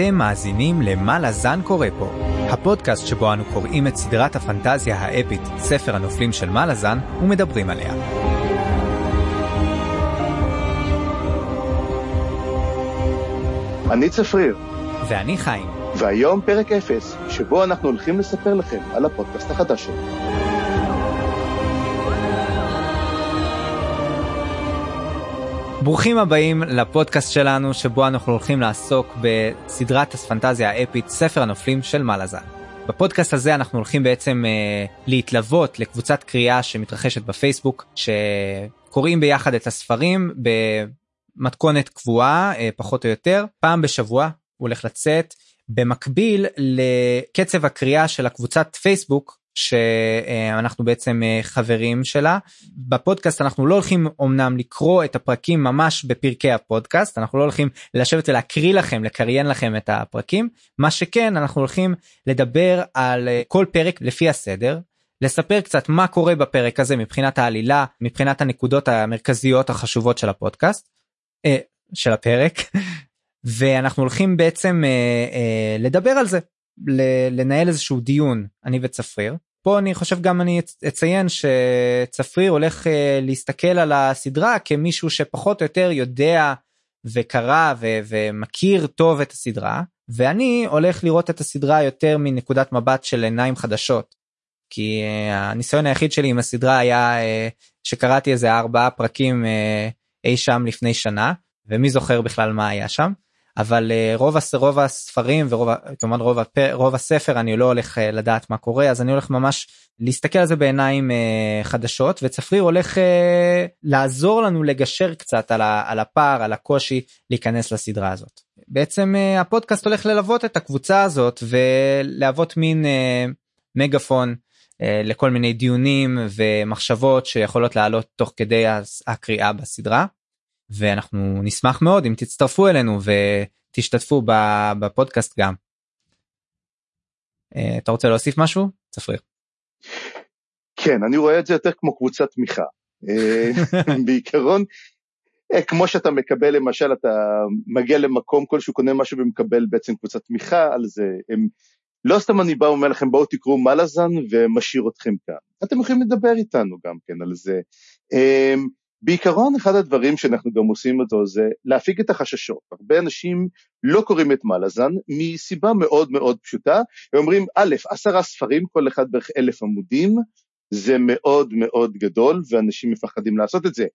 אתם מאזינים ל"מה לזן קורא פה", הפודקאסט שבו אנו קוראים את סדרת הפנטזיה האפית ספר הנופלים של מה לזן ומדברים עליה. אני צפריר, ואני חיים. והיום פרק 0, שבו אנחנו הולכים לספר לכם על הפודקאסט החדש שלנו. ברוכים הבאים לפודקאסט שלנו שבו אנחנו הולכים לעסוק בסדרת הפנטזיה האפית ספר הנופלים של מלאזן. בפודקאסט הזה אנחנו הולכים בעצם אה, להתלוות לקבוצת קריאה שמתרחשת בפייסבוק שקוראים ביחד את הספרים במתכונת קבועה אה, פחות או יותר פעם בשבוע הוא הולך לצאת במקביל לקצב הקריאה של הקבוצת פייסבוק שאנחנו בעצם אה, חברים שלה. בפודקאסט אנחנו לא הולכים אמנם לקרוא את הפרקים ממש בפרקי הפודקאסט אנחנו לא הולכים לשבת ולהקריא לכם לקריין לכם את הפרקים. מה שכן אנחנו הולכים לדבר על אה, כל פרק לפי הסדר לספר קצת מה קורה בפרק הזה מבחינת העלילה מבחינת הנקודות המרכזיות החשובות של הפודקאסט אה, של הפרק. ואנחנו הולכים בעצם לדבר על זה לנהל איזשהו דיון אני וצפריר פה אני חושב גם אני אציין שצפריר הולך אה, להסתכל על הסדרה כמישהו שפחות או יותר יודע וקרא ו- ומכיר טוב את הסדרה ואני הולך לראות את הסדרה יותר מנקודת מבט של עיניים חדשות. כי uh, הניסיון היחיד שלי עם הסדרה היה uh, שקראתי איזה ארבעה פרקים אי שם לפני שנה ומי זוכר בכלל מה היה שם. אבל אה, רוב, רוב הספרים ורוב כמובן רוב, הפר, רוב הספר אני לא הולך אה, לדעת מה קורה אז אני הולך ממש להסתכל על זה בעיניים אה, חדשות וצפריר הולך לעזור לנו לגשר קצת על, ה, על הפער על הקושי להיכנס לסדרה הזאת. בעצם הפודקאסט הולך ללוות את הקבוצה הזאת ולהוות מין מגפון לכל מיני דיונים ומחשבות שיכולות לעלות תוך כדי הקריאה בסדרה. ואנחנו נשמח מאוד אם תצטרפו אלינו ותשתתפו בפודקאסט גם. אה, אתה רוצה להוסיף משהו? צפריר. כן, אני רואה את זה יותר כמו קבוצת תמיכה. אה, בעיקרון, אה, כמו שאתה מקבל למשל, אתה מגיע למקום כלשהו, קונה משהו ומקבל בעצם קבוצת תמיכה על זה. הם, לא סתם אני בא ואומר לכם בואו תקראו מלאזן ומשאיר אתכם כאן. אתם יכולים לדבר איתנו גם כן על זה. בעיקרון אחד הדברים שאנחנו גם עושים אותו זה להפיק את החששות. הרבה אנשים לא קוראים את מלאזן מסיבה מאוד מאוד פשוטה, הם אומרים א', עשרה ספרים, כל אחד בערך אלף עמודים, זה מאוד מאוד גדול ואנשים מפחדים לעשות את זה.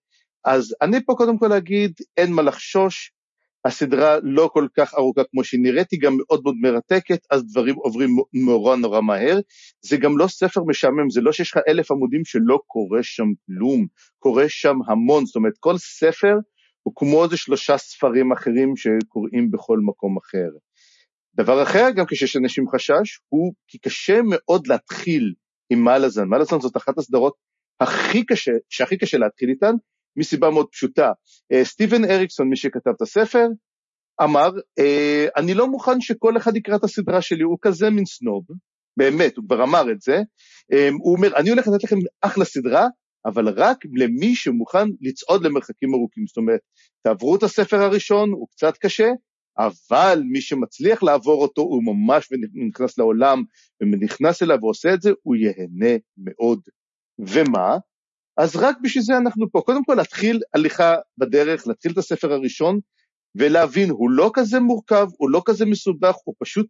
אז אני פה קודם כל להגיד, אין מה לחשוש, הסדרה לא כל כך ארוכה כמו שהיא נראית, היא גם מאוד מאוד מרתקת, אז דברים עוברים נורא נורא מהר. זה גם לא ספר משעמם, זה לא שיש לך אלף עמודים שלא קורה שם כלום, קורה שם המון, זאת אומרת כל ספר הוא כמו איזה שלושה ספרים אחרים שקורים בכל מקום אחר. דבר אחר, גם כשיש אנשים חשש, הוא כי קשה מאוד להתחיל עם מלאזן. מלאזן זאת אחת הסדרות הכי קשה, שהכי קשה להתחיל איתן, מסיבה מאוד פשוטה. אה, סטיבן אריקסון, מי שכתב את הספר, אמר, אה, אני לא מוכן שכל אחד יקרא את הסדרה שלי, הוא כזה מין סנוב, באמת, הוא כבר אמר את זה. אה, הוא אומר, אני הולך לתת לכם אחלה סדרה, אבל רק למי שמוכן לצעוד למרחקים ארוכים. זאת אומרת, תעברו את הספר הראשון, הוא קצת קשה, אבל מי שמצליח לעבור אותו, הוא ממש נכנס לעולם ונכנס אליו ועושה את זה, הוא ייהנה מאוד. ומה? אז רק בשביל זה אנחנו פה. קודם כל להתחיל הליכה בדרך, להתחיל את הספר הראשון, ולהבין, הוא לא כזה מורכב, הוא לא כזה מסובך, הוא פשוט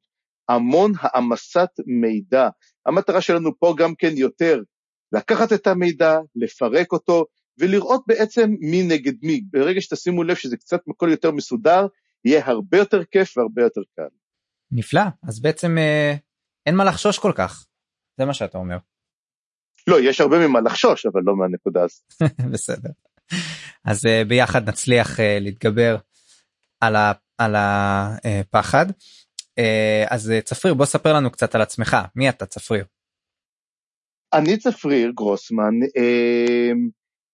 המון העמסת מידע. המטרה שלנו פה גם כן יותר לקחת את המידע, לפרק אותו, ולראות בעצם מי נגד מי. ברגע שתשימו לב שזה קצת הכל יותר מסודר, יהיה הרבה יותר כיף והרבה יותר קל. נפלא, אז בעצם אה, אין מה לחשוש כל כך, זה מה שאתה אומר. לא, יש הרבה ממה לחשוש, אבל לא מהנקודה הזאת. בסדר. אז uh, ביחד נצליח uh, להתגבר על, הפחד. Uh, אז צפריר, בוא ספר לנו קצת על עצמך, מי אתה צפריר? אני צפריר גרוסמן, uh,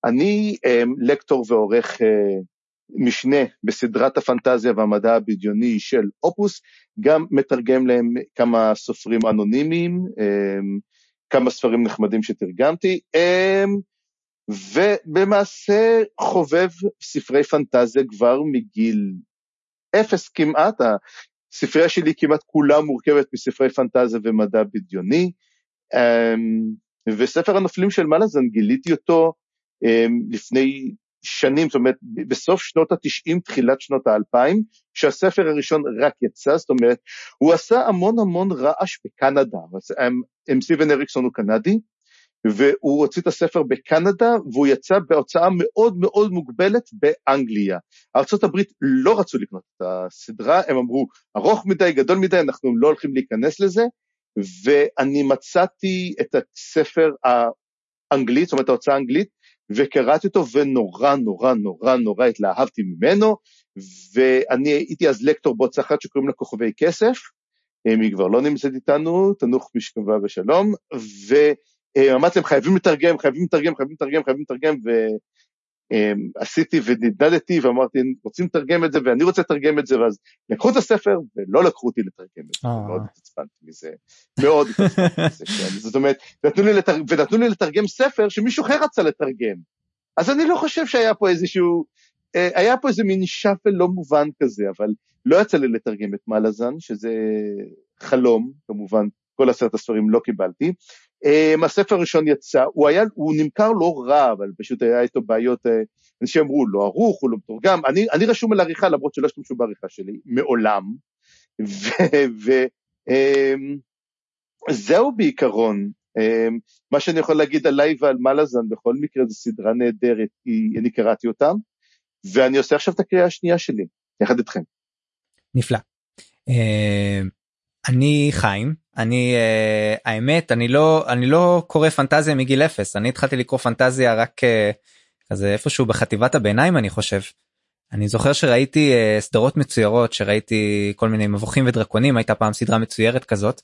אני uh, לקטור ועורך משנה בסדרת הפנטזיה והמדע הבדיוני של אופוס, גם מתרגם להם כמה סופרים אנונימיים. כמה ספרים נחמדים שתרגמתי, אמ, ובמעשה חובב ספרי פנטזיה כבר מגיל אפס כמעט, הספרייה שלי כמעט כולה מורכבת מספרי פנטזיה ומדע בדיוני, אמ, וספר הנופלים של מלאזן גיליתי אותו אמ, לפני שנים, זאת אומרת בסוף שנות התשעים, תחילת שנות האלפיים, כשהספר הראשון רק יצא, זאת אומרת, הוא עשה המון המון רעש בקנדה, אמ, סטיבן אריקסון הוא קנדי, והוא הוציא את הספר בקנדה והוא יצא בהוצאה מאוד מאוד מוגבלת באנגליה. ארה"ב לא רצו לקנות את הסדרה, הם אמרו ארוך מדי, גדול מדי, אנחנו לא הולכים להיכנס לזה, ואני מצאתי את הספר האנגלית, זאת אומרת ההוצאה האנגלית, וקראתי אותו ונורא נורא נורא נורא התלהבתי ממנו, ואני הייתי אז לקטור בהוצאה אחת שקוראים לה כוכבי כסף, היא כבר לא נמצאת איתנו, תנוח משכבה בשלום, ו... אה, להם חייבים לתרגם, חייבים לתרגם, חייבים לתרגם, חייבים לתרגם, ועשיתי ונדדתי ואמרתי רוצים לתרגם את זה ואני רוצה לתרגם את זה, ואז לקחו את הספר ולא לקחו אותי לתרגם את זה, אה. מאוד התעצבנתי מזה, מאוד התעצבנתי מזה, כן. זאת אומרת, ונתנו לי לתרגם ספר שמישהו אחר רצה לתרגם, אז אני לא חושב שהיה פה איזשהו, אה, היה פה איזה מין שפל לא מובן כזה, אבל לא יצא לי לתרגם את מלאזן, שזה חלום, כמובן, כל עשרת הספרים לא קיבלתי, הספר הראשון יצא, הוא, היה, הוא נמכר לא רע, אבל פשוט היה איתו בעיות, uh, אנשים אמרו, לא ערוך, הוא לא מתורגם, אני, אני רשום על עריכה למרות שלא השתמשו בעריכה שלי, מעולם, וזהו um, בעיקרון, um, מה שאני יכול להגיד עליי ועל מלאזן, בכל מקרה זו סדרה נהדרת, אני קראתי אותם, ואני עושה עכשיו את הקריאה השנייה שלי, יחד איתכם. נפלא. אני חיים אני uh, האמת אני לא אני לא קורא פנטזיה מגיל אפס אני התחלתי לקרוא פנטזיה רק uh, כזה איפשהו בחטיבת הביניים אני חושב. אני זוכר שראיתי uh, סדרות מצוירות שראיתי כל מיני מבוכים ודרקונים הייתה פעם סדרה מצוירת כזאת.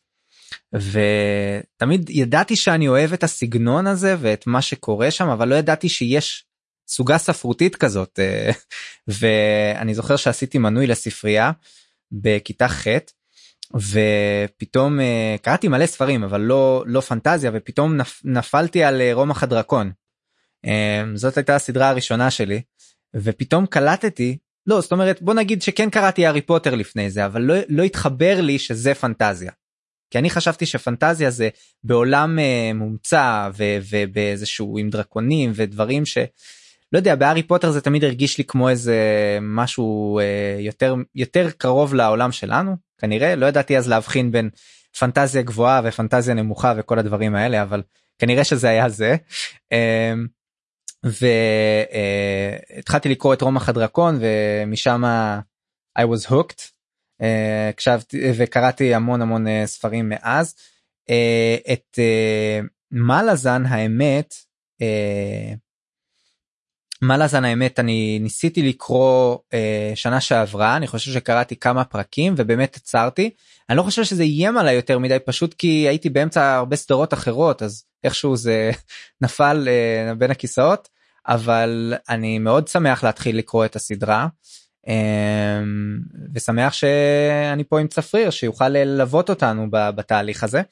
ותמיד ידעתי שאני אוהב את הסגנון הזה ואת מה שקורה שם אבל לא ידעתי שיש סוגה ספרותית כזאת ואני זוכר שעשיתי מנוי לספרייה בכיתה ח' ופתאום uh, קראתי מלא ספרים אבל לא לא פנטזיה ופתאום נפ, נפלתי על uh, רומח הדרקון. Um, זאת הייתה הסדרה הראשונה שלי ופתאום קלטתי לא זאת אומרת בוא נגיד שכן קראתי הארי פוטר לפני זה אבל לא, לא התחבר לי שזה פנטזיה. כי אני חשבתי שפנטזיה זה בעולם uh, מומצא ובאיזשהו עם דרקונים ודברים ש... לא יודע בהארי פוטר זה תמיד הרגיש לי כמו איזה משהו uh, יותר יותר קרוב לעולם שלנו כנראה לא ידעתי אז להבחין בין פנטזיה גבוהה ופנטזיה נמוכה וכל הדברים האלה אבל כנראה שזה היה זה. אמ, והתחלתי לקרוא את רומח הדרקון ומשם I was hooked אה, הקשבתי וקראתי המון המון אה, ספרים מאז. אה, את מלאזן האמת מה לזן האמת? אני ניסיתי לקרוא אה, שנה שעברה אני חושב שקראתי כמה פרקים ובאמת עצרתי. אני לא חושב שזה איים עליי יותר מדי פשוט כי הייתי באמצע הרבה סדרות אחרות אז איכשהו זה נפל אה, בין הכיסאות. אבל אני מאוד שמח להתחיל לקרוא את הסדרה אה, ושמח שאני פה עם צפריר שיוכל ללוות אותנו בתהליך הזה.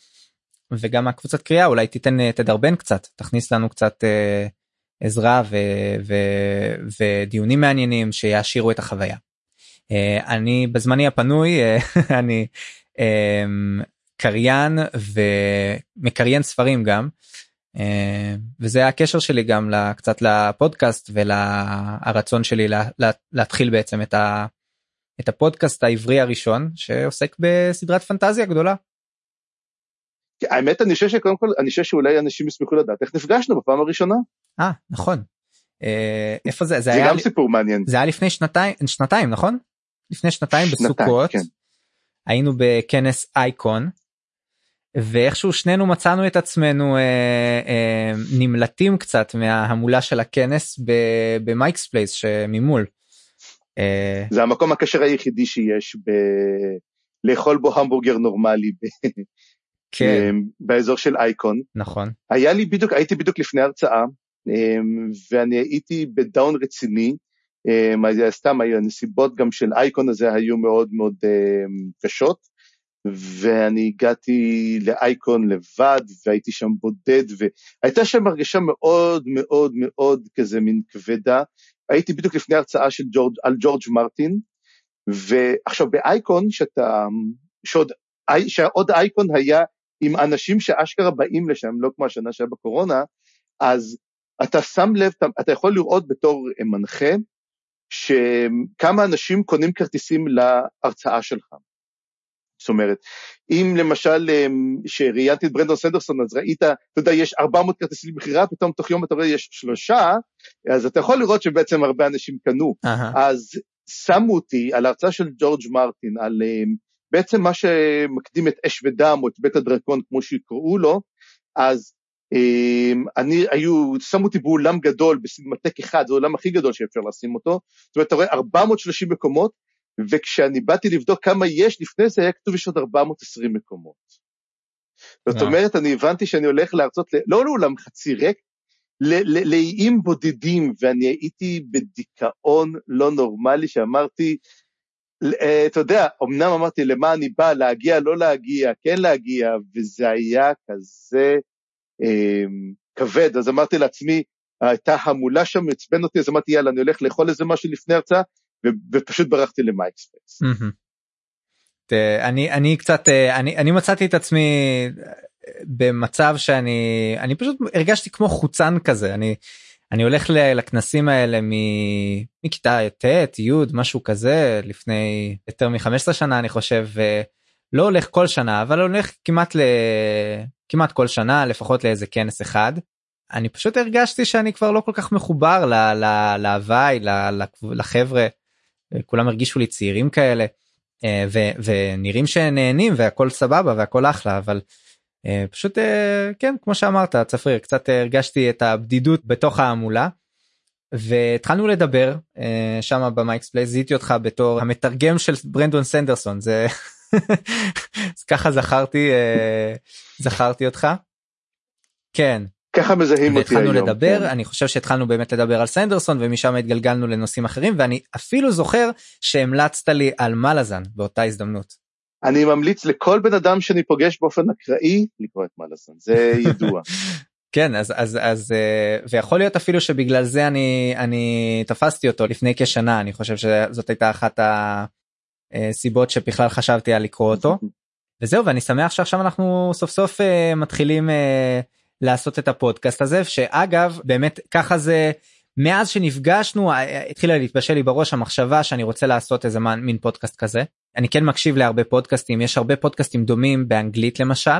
וגם הקבוצת קריאה אולי תיתן תדרבן קצת תכניס לנו קצת. אה, עזרה ו, ו, ודיונים מעניינים שיעשירו את החוויה. אה, אני בזמני הפנוי אה, אני אמ, קריין ומקריין ספרים גם אה, וזה הקשר שלי גם קצת לפודקאסט ולרצון שלי לה, לה, להתחיל בעצם את, ה, את הפודקאסט העברי הראשון שעוסק בסדרת פנטזיה גדולה. האמת אני חושב שקודם כל אני חושב שאולי אנשים ישמחו לדעת איך נפגשנו בפעם הראשונה. אה נכון. אה, איפה זה זה היה גם סיפור מעניין זה היה לפני שנתיים שנתיים נכון לפני שנתיים בסוכות כן. היינו בכנס אייקון ואיכשהו שנינו מצאנו את עצמנו אה, אה, נמלטים קצת מההמולה של הכנס במייקס פלייס שממול. אה, זה המקום הכשר היחידי שיש ב... לאכול בו המבורגר נורמלי כן. אמ, באזור של אייקון. נכון. היה לי בדיוק, הייתי בדיוק לפני הרצאה, ואני הייתי בדאון רציני, אמ, סתם הנסיבות גם של אייקון הזה היו מאוד מאוד קשות, ואני הגעתי לאייקון לבד, והייתי שם בודד, והייתה שם הרגשה מאוד מאוד מאוד כזה מין כבדה. הייתי בדיוק לפני הרצאה של ג'ורג', על ג'ורג' מרטין, ועכשיו באייקון, שאתה, שעוד, שעוד אייקון היה עם אנשים שאשכרה באים לשם, לא כמו השנה שהיה בקורונה, אז אתה שם לב, אתה, אתה יכול לראות בתור מנחה, שכמה אנשים קונים כרטיסים להרצאה שלך. זאת אומרת, אם למשל, כשראיינתי את ברנדון סנדרסון, אז ראית, אתה יודע, יש 400 כרטיסים למכירה, פתאום תוך יום אתה רואה יש שלושה, אז אתה יכול לראות שבעצם הרבה אנשים קנו. Uh-huh. אז שמו אותי על ההרצאה של ג'ורג' מרטין, על בעצם מה שמקדים את אש ודם, או את בית הדרקון, כמו שיקראו לו, אז אני, היו, שמו אותי באולם גדול, בסינמטק אחד, זה העולם הכי גדול שאפשר לשים אותו, זאת אומרת, אתה רואה 430 מקומות, וכשאני באתי לבדוק כמה יש לפני זה, היה כתוב יש עוד 420 מקומות. זאת אומרת, אני הבנתי שאני הולך להרצות, לא לאולם חצי ריק, לאיים בודדים, ואני הייתי בדיכאון לא נורמלי, שאמרתי, אה, אתה יודע, אמנם אמרתי למה אני בא, להגיע, לא להגיע, כן להגיע, וזה היה כזה אה, כבד, אז אמרתי לעצמי, הייתה המולה שם, עצבן אותי, אז אמרתי, יאללה, אני הולך לאכול איזה משהו לפני הרצאה, ופשוט ברחתי למייקס פלייס. אני אני קצת אה, אני אני מצאתי את עצמי אה, במצב שאני אני פשוט הרגשתי כמו חוצן כזה. אני אני הולך לכנסים האלה מכיתה ט' י' משהו כזה לפני יותר מ-15 שנה אני חושב לא הולך כל שנה אבל הולך כמעט ל... כמעט כל שנה לפחות לאיזה כנס אחד. אני פשוט הרגשתי שאני כבר לא כל כך מחובר להוואי לחבר'ה כולם הרגישו לי צעירים כאלה אה, ונראים שנהנים והכל סבבה והכל אחלה אבל אה, פשוט אה, כן כמו שאמרת צפריר קצת הרגשתי את הבדידות בתוך ההמולה. והתחלנו לדבר שם במייקס פלייס זיהיתי אותך בתור המתרגם של ברנדון סנדרסון זה ככה זכרתי זכרתי אותך. כן ככה מזהים אותי היום. התחלנו לדבר, כן. אני חושב שהתחלנו באמת לדבר על סנדרסון ומשם התגלגלנו לנושאים אחרים ואני אפילו זוכר שהמלצת לי על מלאזן באותה הזדמנות. אני ממליץ לכל בן אדם שאני פוגש באופן אקראי לקרוא את מלאזן, זה ידוע. כן אז אז אז אה, ויכול להיות אפילו שבגלל זה אני אני תפסתי אותו לפני כשנה אני חושב שזאת הייתה אחת הסיבות שבכלל חשבתי על לקרוא אותו. וזהו ואני שמח שעכשיו אנחנו סוף סוף uh, מתחילים uh, לעשות את הפודקאסט הזה שאגב באמת ככה זה מאז שנפגשנו התחילה להתבשל לי בראש המחשבה שאני רוצה לעשות איזה מין פודקאסט כזה אני כן מקשיב להרבה פודקאסטים יש הרבה פודקאסטים דומים באנגלית למשל.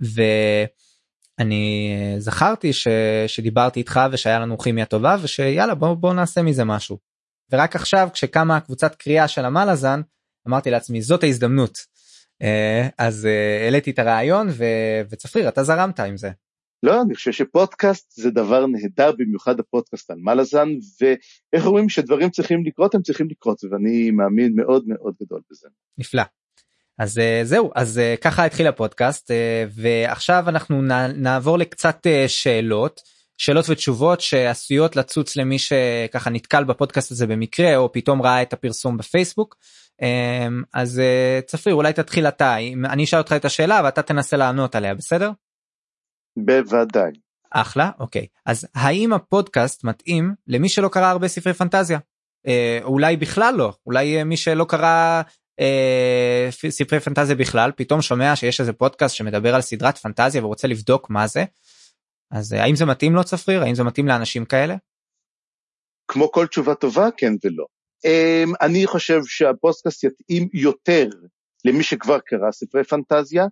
ואני זכרתי ש... שדיברתי איתך ושהיה לנו כימיה טובה ושיאללה בוא בוא נעשה מזה משהו. ורק עכשיו כשקמה קבוצת קריאה של המלאזן אמרתי לעצמי זאת ההזדמנות. אה, אז אה, העליתי את הרעיון ו... וצפריר אתה זרמת עם זה. לא, אני חושב שפודקאסט זה דבר נהדר, במיוחד הפודקאסט על מלאזן, ואיך אומרים שדברים צריכים לקרות, הם צריכים לקרות, ואני מאמין מאוד מאוד גדול בזה. נפלא. אז אה, זהו, אז ככה התחיל הפודקאסט, ועכשיו אנחנו נעבור לקצת שאלות, שאלות ותשובות שעשויות לצוץ למי שככה נתקל בפודקאסט הזה במקרה, או פתאום ראה את הפרסום בפייסבוק. אז צפריר, אולי תתחיל אתה, אני אשאל אותך את השאלה ואתה תנסה לענות עליה, בסדר? בוודאי. אחלה אוקיי אז האם הפודקאסט מתאים למי שלא קרא הרבה ספרי פנטזיה אה, אולי בכלל לא אולי אה, מי שלא קרא אה, ספרי פנטזיה בכלל פתאום שומע שיש איזה פודקאסט שמדבר על סדרת פנטזיה ורוצה לבדוק מה זה. אז אה, האם זה מתאים לו צפריר האם זה מתאים לאנשים כאלה? כמו כל תשובה טובה כן ולא. אה, אני חושב שהפודקאסט יתאים יותר למי שכבר קרא ספרי פנטזיה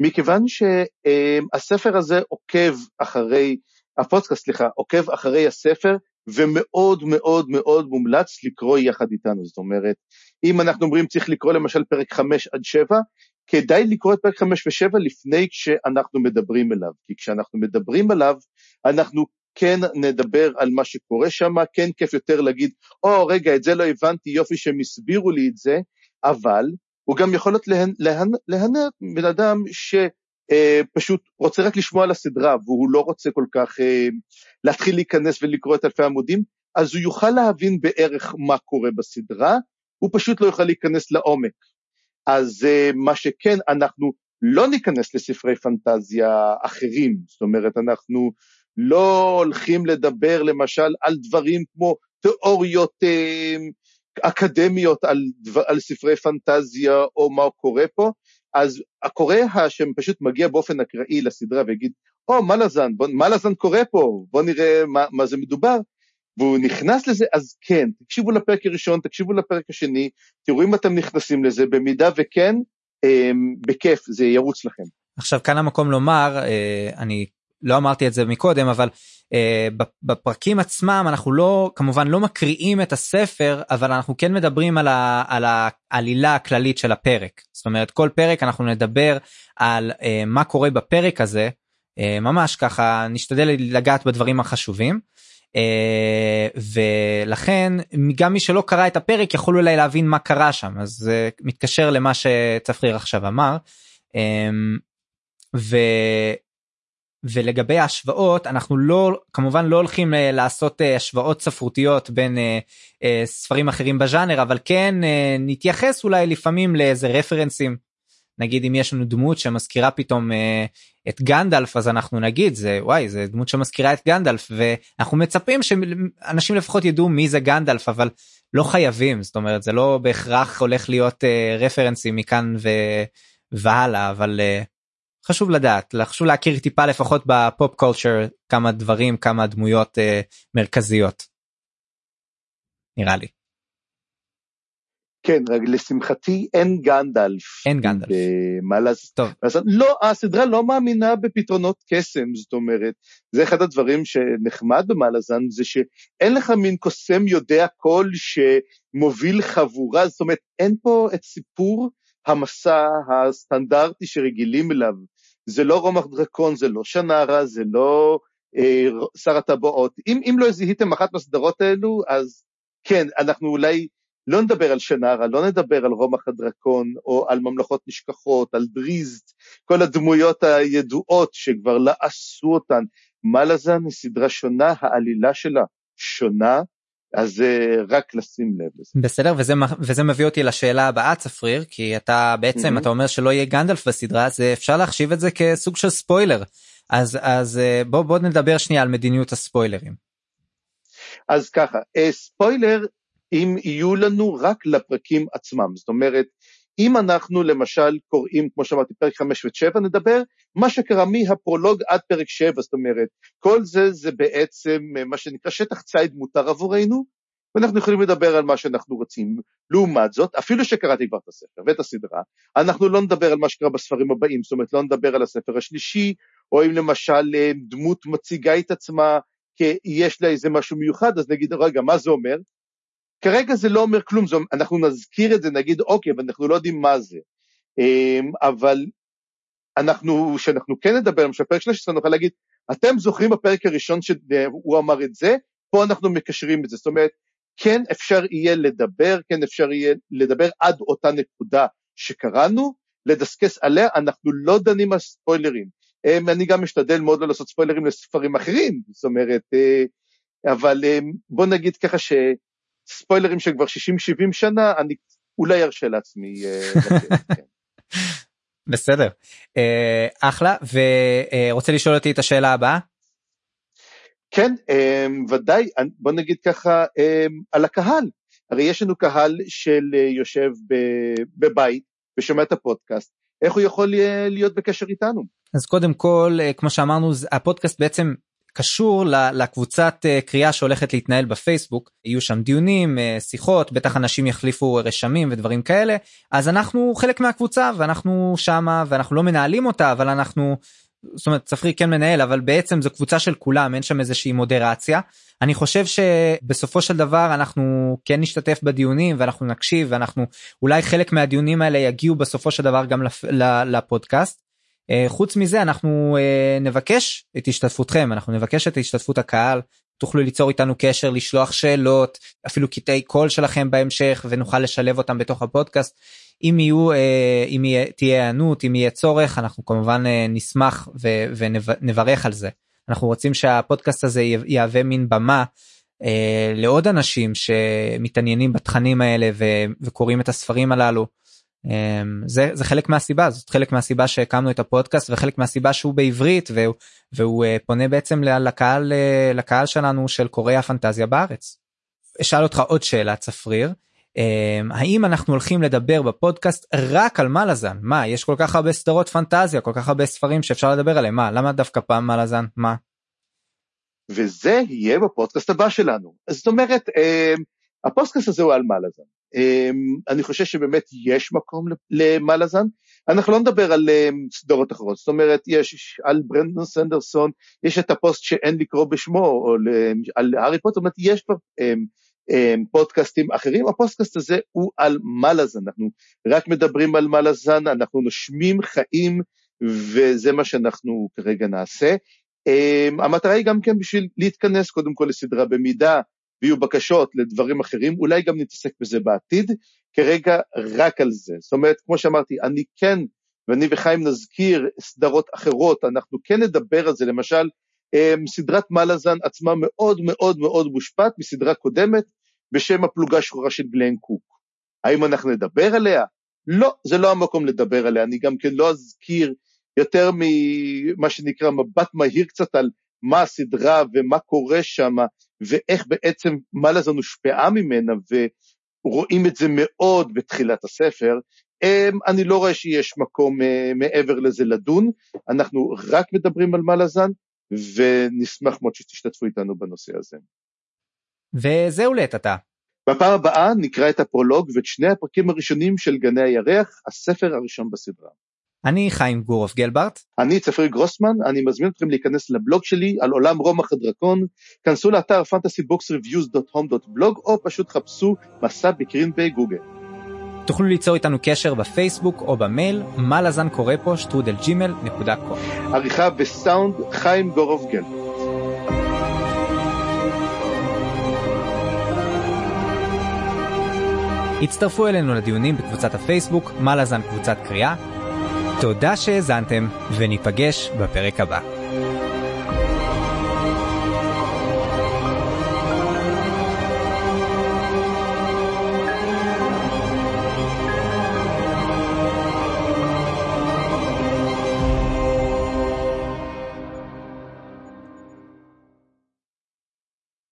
מכיוון שהספר הזה עוקב אחרי, הפודקאסט סליחה, עוקב אחרי הספר ומאוד מאוד מאוד מומלץ לקרוא יחד איתנו, זאת אומרת, אם אנחנו אומרים צריך לקרוא למשל פרק 5 עד 7, כדאי לקרוא את פרק 5 ו-7 לפני שאנחנו מדברים אליו, כי כשאנחנו מדברים עליו, אנחנו כן נדבר על מה שקורה שם, כן כיף יותר להגיד, או oh, רגע, את זה לא הבנתי, יופי שהם הסבירו לי את זה, אבל הוא גם יכול להיות להנר בן אדם שפשוט אה, רוצה רק לשמוע על הסדרה והוא לא רוצה כל כך אה, להתחיל להיכנס ולקרוא את אלפי עמודים, אז הוא יוכל להבין בערך מה קורה בסדרה, הוא פשוט לא יוכל להיכנס לעומק. אז אה, מה שכן, אנחנו לא ניכנס לספרי פנטזיה אחרים, זאת אומרת, אנחנו לא הולכים לדבר למשל על דברים כמו תיאוריות אקדמיות על, דבר, על ספרי פנטזיה או מה קורה פה, אז הקורא שפשוט מגיע באופן אקראי לסדרה ויגיד, או, oh, מלאזן, מלאזן קורא פה, בוא נראה מה, מה זה מדובר, והוא נכנס לזה, אז כן, תקשיבו לפרק הראשון, תקשיבו לפרק השני, תראו אם אתם נכנסים לזה, במידה וכן, אה, בכיף, זה ירוץ לכם. עכשיו כאן המקום לומר, אה, אני לא אמרתי את זה מקודם, אבל אה, בפרקים עצמם אנחנו לא, כמובן לא מקריאים את הספר, אבל אנחנו כן מדברים על, ה, על העלילה הכללית של הפרק. זאת אומרת, כל פרק אנחנו נדבר על אה, מה קורה בפרק הזה, אה, ממש ככה נשתדל לגעת בדברים החשובים. Uh, ולכן גם מי שלא קרא את הפרק יכול אולי להבין מה קרה שם אז זה מתקשר למה שצפריר עכשיו אמר. Um, ו... ולגבי ההשוואות אנחנו לא כמובן לא הולכים uh, לעשות uh, השוואות ספרותיות בין ספרים אחרים בז'אנר אבל כן נתייחס אולי לפעמים לאיזה רפרנסים נגיד אם יש לנו דמות שמזכירה פתאום אה, את גנדלף אז אנחנו נגיד זה וואי זה דמות שמזכירה את גנדלף ואנחנו מצפים שאנשים לפחות ידעו מי זה גנדלף אבל לא חייבים זאת אומרת זה לא בהכרח הולך להיות אה, רפרנסים מכאן ו... והלאה אבל אה, חשוב לדעת חשוב להכיר טיפה לפחות בפופ קולצ'ר כמה דברים כמה דמויות אה, מרכזיות. נראה לי. כן, רק לשמחתי אין גנדלף. אין גנדלף. מה לעשות? טוב. לא, הסדרה לא מאמינה בפתרונות קסם, זאת אומרת, זה אחד הדברים שנחמד במלאזן, זה שאין לך מין קוסם יודע כל שמוביל חבורה, זאת אומרת, אין פה את סיפור המסע הסטנדרטי שרגילים אליו. זה לא רומח דרקון, זה לא שנרה, זה לא אה, שר הטבעות. אם, אם לא זיהיתם אחת מהסדרות האלו, אז כן, אנחנו אולי... לא נדבר על שנרה, לא נדבר על רומח הדרקון, או על ממלכות נשכחות, על דריזט, כל הדמויות הידועות שכבר לא עשו אותן. מלאזן היא סדרה שונה, העלילה שלה שונה, אז uh, רק לשים לב לזה. בסדר וזה וזה מביא אותי לשאלה הבאה צפריר כי אתה בעצם mm-hmm. אתה אומר שלא יהיה גנדלף בסדרה אז אפשר להחשיב את זה כסוג של ספוילר אז אז uh, בוא בוא נדבר שנייה על מדיניות הספוילרים. אז ככה ספוילר אם יהיו לנו רק לפרקים עצמם. זאת אומרת, אם אנחנו למשל קוראים, כמו שאמרתי, פרק 5 ו-7, נדבר מה שקרה מהפרולוג עד פרק 7, זאת אומרת, כל זה זה בעצם אה, מה שנקרא שטח ציד מותר עבורנו, ואנחנו יכולים לדבר על מה שאנחנו רוצים. לעומת זאת, אפילו שקראתי כבר את הספר ואת הסדרה, אנחנו לא נדבר על מה שקרה בספרים הבאים, זאת אומרת, לא נדבר על הספר השלישי, או אם למשל אה, דמות מציגה את עצמה כי יש לה איזה משהו מיוחד, אז נגיד, רגע, מה זה אומר? כרגע זה לא אומר כלום, זאת, אנחנו נזכיר את זה, נגיד אוקיי, אבל אנחנו לא יודעים מה זה. אמ, אבל אנחנו, כשאנחנו כן נדבר, למשל פרק 13, נוכל להגיד, אתם זוכרים בפרק הראשון שהוא אמר את זה, פה אנחנו מקשרים את זה. זאת אומרת, כן אפשר יהיה לדבר, כן אפשר יהיה לדבר עד אותה נקודה שקראנו, לדסקס עליה, אנחנו לא דנים על ספוילרים. אמ, אני גם משתדל מאוד לא לעשות ספוילרים לספרים אחרים, זאת אומרת, אה, אבל אמ, בוא נגיד ככה ש... ספוילרים של כבר 60-70 שנה, אני אולי ארשה לעצמי. אה, כן. בסדר, אה, אחלה, ורוצה לשאול אותי את השאלה הבאה? כן, אה, ודאי, בוא נגיד ככה, על הקהל. הרי יש לנו קהל של יושב בבית ושומע את הפודקאסט, איך הוא יכול להיות בקשר איתנו? אז קודם כל, כמו שאמרנו, הפודקאסט בעצם קשור לקבוצת אה, קריאה שהולכת להתנהל בפייסבוק. יהיו שם דיונים אה, שיחות בטח אנשים יחליפו רשמים ודברים כאלה. אז אנחנו חלק מהקבוצה ואנחנו שמה ואנחנו לא מנהלים אותה אבל אנחנו זאת אומרת צפרי כן מנהל אבל בעצם זו קבוצה של כולם אין שם איזושהי מודרציה. אני חושב שבסופו של דבר אנחנו כן נשתתף בדיונים ואנחנו נקשיב ואנחנו אולי חלק מהדיונים האלה יגיעו בסופו של דבר גם לפודקאסט. אה, חוץ מזה אנחנו אה, נבקש את השתתפותכם אנחנו נבקש את השתתפות הקהל. תוכלו ליצור איתנו קשר לשלוח שאלות אפילו קטעי קול שלכם בהמשך ונוכל לשלב אותם בתוך הפודקאסט. אם יהיו אה, אם תהיה היענות אם יהיה צורך אנחנו כמובן נשמח ונברך על זה. אנחנו רוצים שהפודקאסט הזה יהווה מין במה לעוד אנשים שמתעניינים בתכנים האלה וקוראים את הספרים הללו. אמ, זה זה חלק מהסיבה זאת חלק מהסיבה שהקמנו את הפודקאסט וחלק מהסיבה שהוא בעברית והוא, והוא אה, פונה בעצם לקהל אה, לקהל שלנו של קוראי הפנטזיה בארץ. אשאל אותך עוד שאלה צפריר. האם אנחנו הולכים לדבר בפודקאסט רק על מלאזן? מה יש כל כך הרבה סדרות פנטזיה כל כך הרבה ספרים שאפשר לדבר עליהם. מה למה דווקא פעם מלאזן? מה. וזה יהיה בפודקאסט הבא שלנו. זאת אומרת הפודקאסט הזה הוא על מלאזן אני חושב שבאמת יש מקום למלאזן. אנחנו לא נדבר על סדרות אחרות, זאת אומרת, יש על ברנדון סנדרסון, יש את הפוסט שאין לקרוא בשמו, או על הארי פוטר, זאת אומרת, יש כבר פודקאסטים אחרים, הפודקאסט הזה הוא על מלאזן, אנחנו רק מדברים על מלאזן, אנחנו נושמים חיים, וזה מה שאנחנו כרגע נעשה. המטרה היא גם כן בשביל להתכנס קודם כל לסדרה במידה ויהיו בקשות לדברים אחרים, אולי גם נתעסק בזה בעתיד, כרגע רק על זה. זאת אומרת, כמו שאמרתי, אני כן, ואני וחיים נזכיר סדרות אחרות, אנחנו כן נדבר על זה, למשל, סדרת מלאזן עצמה מאוד מאוד מאוד מושפעת מסדרה קודמת בשם הפלוגה השחורה של גלן קוק. האם אנחנו נדבר עליה? לא, זה לא המקום לדבר עליה, אני גם כן לא אזכיר יותר ממה שנקרא מבט מהיר קצת על מה הסדרה ומה קורה שם, ואיך בעצם מלאזן הושפעה ממנה, ורואים את זה מאוד בתחילת הספר, אמ, אני לא רואה שיש מקום אה, מעבר לזה לדון, אנחנו רק מדברים על מלאזן, ונשמח מאוד שתשתתפו איתנו בנושא הזה. וזהו לעת עתה. בפעם הבאה נקרא את הפרולוג ואת שני הפרקים הראשונים של גני הירח, הספר הראשון בסדרה. אני חיים גורוב גלברט. אני צפרי גרוסמן, אני מזמין אתכם להיכנס לבלוג שלי על עולם רומח הדרקון, כנסו לאתר fantasybooksreviews.home.blog או פשוט חפשו מסע בקרין בגוגל. תוכלו ליצור איתנו קשר בפייסבוק או במייל, מה לזן קורא פה, שטרודל ג'ימל נקודה קום. עריכה וסאונד חיים גורוב גלברט. הצטרפו אלינו לדיונים בקבוצת הפייסבוק, מה לזן קבוצת קריאה, תודה שהאזנתם, וניפגש בפרק הבא.